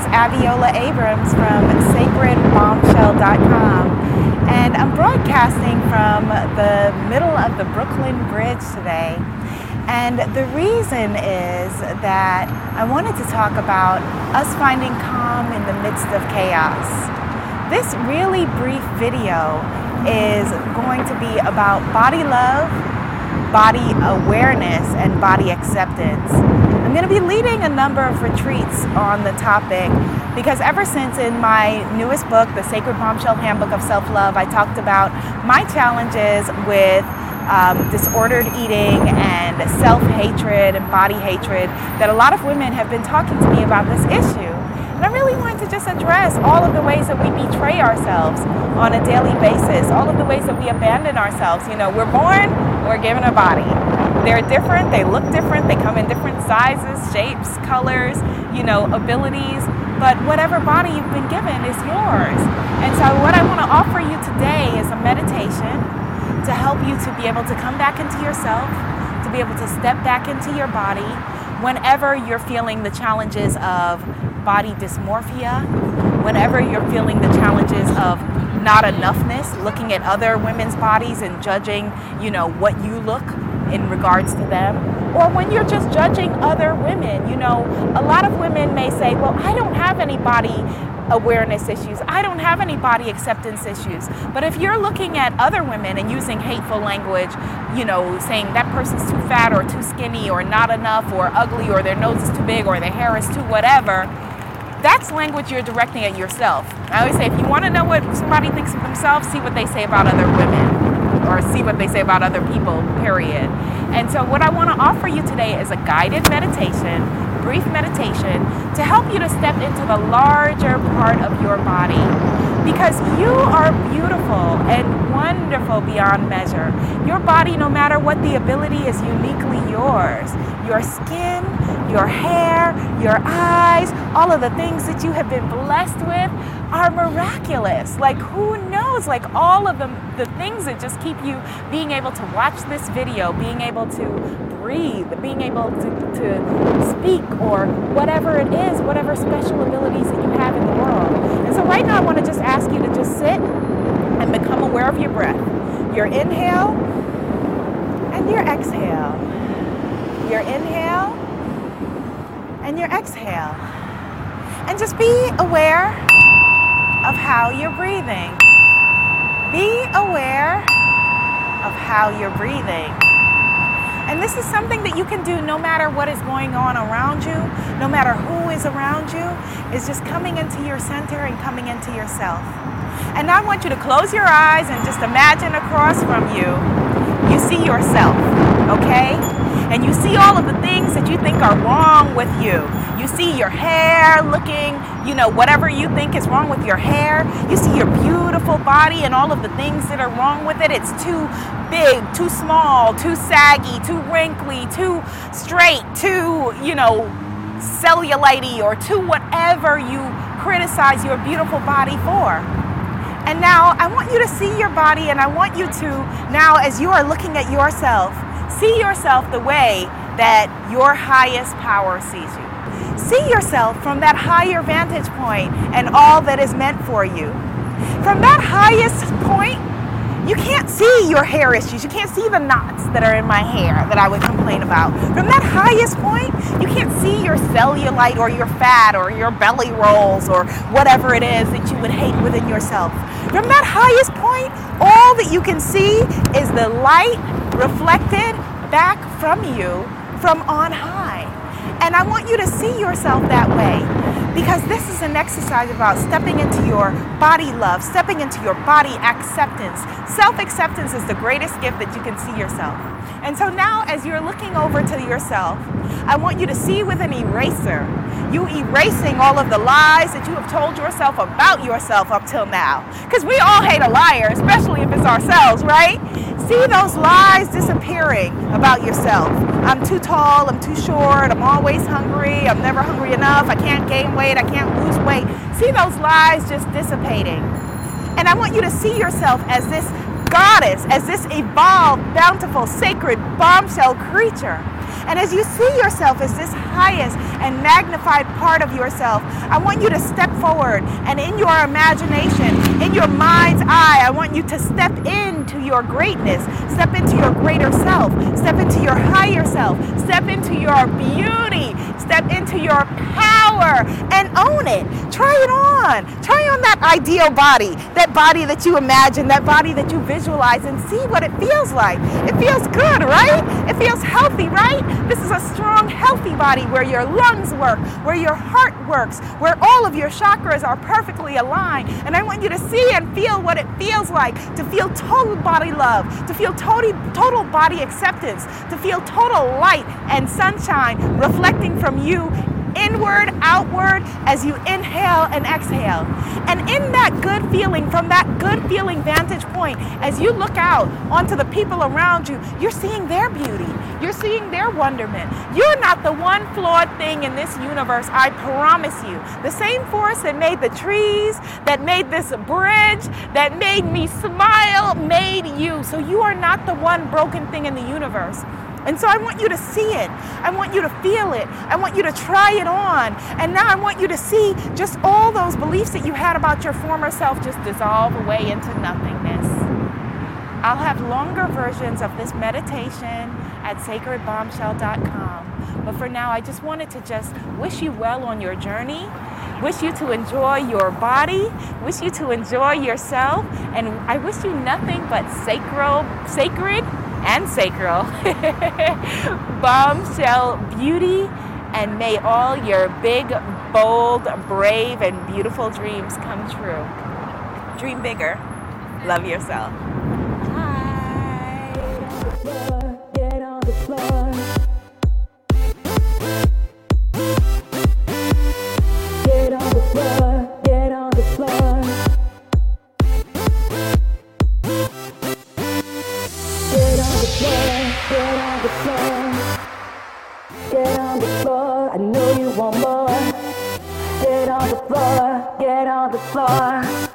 It's Abiola Abrams from sacredbombshell.com. And I'm broadcasting from the middle of the Brooklyn Bridge today. And the reason is that I wanted to talk about us finding calm in the midst of chaos. This really brief video is going to be about body love, body awareness, and body acceptance. I'm going to be leading a number of retreats on the topic because ever since in my newest book, The Sacred Bombshell Handbook of Self Love, I talked about my challenges with um, disordered eating and self hatred and body hatred that a lot of women have been talking to me about this issue. And I really wanted to just address all of the ways that we betray ourselves on a daily basis, all of the ways that we abandon ourselves. You know, we're born, we're given a body. They're different, they look different, they come in different sizes, shapes, colors, you know, abilities, but whatever body you've been given is yours. And so, what I want to offer you today is a meditation to help you to be able to come back into yourself, to be able to step back into your body whenever you're feeling the challenges of body dysmorphia, whenever you're feeling the challenges of not enoughness, looking at other women's bodies and judging, you know, what you look in regards to them, or when you're just judging other women. You know, a lot of women may say, Well, I don't have any body awareness issues. I don't have any body acceptance issues. But if you're looking at other women and using hateful language, you know, saying that person's too fat or too skinny or not enough or ugly or their nose is too big or their hair is too whatever, that's language you're directing at yourself. I always say if you want to know what somebody thinks of themselves, see what they say about other women or see what they say about other people, period. And so, what I want to offer you today is a guided meditation, brief meditation, to help you to step into the larger part of your body. Because you are beautiful and wonderful beyond measure. Your body, no matter what the ability, is uniquely yours. Your skin, your hair, your eyes, all of the things that you have been blessed with are miraculous. Like, who knows? Like, all of the, the things that just keep you being able to watch this video, being able to breathe, being able to, to speak, or whatever it is, whatever special abilities that you have in the world. And so, right now, I want to just ask you to just sit and become aware of your breath. Your inhale and your exhale. Your inhale and your exhale. And just be aware of how you're breathing. Be aware of how you're breathing. And this is something that you can do no matter what is going on around you, no matter who is around you, is just coming into your center and coming into yourself. And I want you to close your eyes and just imagine across from you, you see yourself, okay? And you see all of the things that you think are wrong with you. You see your hair looking, you know, whatever you think is wrong with your hair. You see your beautiful body and all of the things that are wrong with it. It's too big, too small, too saggy, too wrinkly, too straight, too, you know, cellulite or too whatever you criticize your beautiful body for. And now I want you to see your body, and I want you to, now as you are looking at yourself, see yourself the way that your highest power sees you. See yourself from that higher vantage point and all that is meant for you. From that highest point, you can't see your hair issues. You can't see the knots that are in my hair that I would complain about. From that highest point, you can't see your cellulite or your fat or your belly rolls or whatever it is that you would hate within yourself. From that highest point, all that you can see is the light reflected back from you from on high. And I want you to see yourself that way because this is an exercise about stepping into your body love, stepping into your body acceptance. Self acceptance is the greatest gift that you can see yourself. And so now, as you're looking over to yourself, I want you to see with an eraser, you erasing all of the lies that you have told yourself about yourself up till now. Because we all hate a liar, especially if it's ourselves, right? See those lies disappearing about yourself. I'm too tall, I'm too short, I'm always hungry, I'm never hungry enough, I can't gain weight, I can't lose weight. See those lies just dissipating. And I want you to see yourself as this goddess, as this evolved, bountiful, sacred bombshell creature. And as you see yourself as this highest and magnified part of yourself, I want you to step forward and in your imagination, in your mind's eye, I want you to step into your greatness, step into your greater self, step into your higher self, step into your beauty, step into your power and own it. Try it on. Try on that ideal body, that body that you imagine, that body that you visualize, and see what it feels like. It feels good, right? It feels healthy, right? This is a strong, healthy body where your lungs work, where your heart works, where all of your chakras are perfectly aligned. And I want you to see and feel what it feels like to feel total body love, to feel total, total body acceptance, to feel total light and sunshine reflecting from you inward, outward as you inhale and exhale. And in that good feeling, from that good feeling vantage point, as you look out onto the people around you, you're seeing their beauty. You're seeing their wonderment. You're not the one flawed thing in this universe, I promise you. The same force that made the trees, that made this bridge, that made me smile, made you. So you are not the one broken thing in the universe. And so I want you to see it. I want you to feel it. I want you to try it on. And now I want you to see just all those beliefs that you had about your former self just dissolve away into nothingness. I'll have longer versions of this meditation at sacredbombshell.com. But for now, I just wanted to just wish you well on your journey, wish you to enjoy your body, wish you to enjoy yourself, and I wish you nothing but sacral, sacred and sacral. Bombshell beauty and may all your big bold brave and beautiful dreams come true. Dream bigger. Love yourself. I the floor.